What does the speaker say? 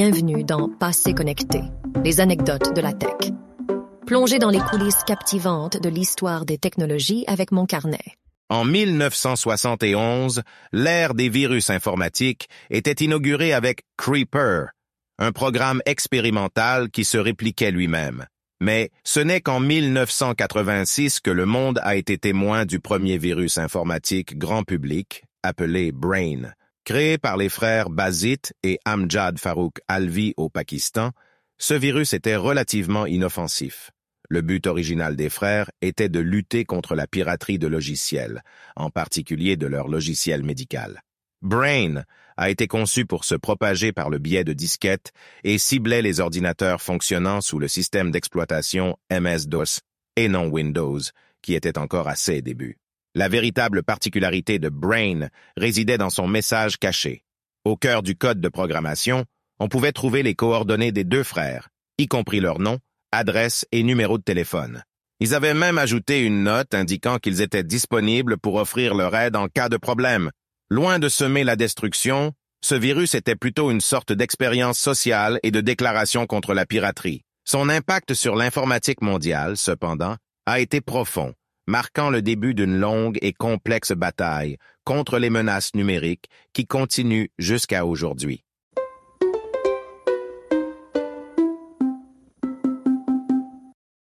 Bienvenue dans Passé connecté, les anecdotes de la tech. Plongez dans les coulisses captivantes de l'histoire des technologies avec mon carnet. En 1971, l'ère des virus informatiques était inaugurée avec Creeper, un programme expérimental qui se répliquait lui-même. Mais ce n'est qu'en 1986 que le monde a été témoin du premier virus informatique grand public, appelé Brain. Créé par les frères Bazit et Amjad Farouk Alvi au Pakistan, ce virus était relativement inoffensif. Le but original des frères était de lutter contre la piraterie de logiciels, en particulier de leur logiciel médical. Brain a été conçu pour se propager par le biais de disquettes et ciblait les ordinateurs fonctionnant sous le système d'exploitation MS-DOS et non Windows, qui était encore à ses débuts. La véritable particularité de Brain résidait dans son message caché. Au cœur du code de programmation, on pouvait trouver les coordonnées des deux frères, y compris leur nom, adresse et numéro de téléphone. Ils avaient même ajouté une note indiquant qu'ils étaient disponibles pour offrir leur aide en cas de problème. Loin de semer la destruction, ce virus était plutôt une sorte d'expérience sociale et de déclaration contre la piraterie. Son impact sur l'informatique mondiale, cependant, a été profond, marquant le début d'une longue et complexe bataille contre les menaces numériques qui continuent jusqu'à aujourd'hui.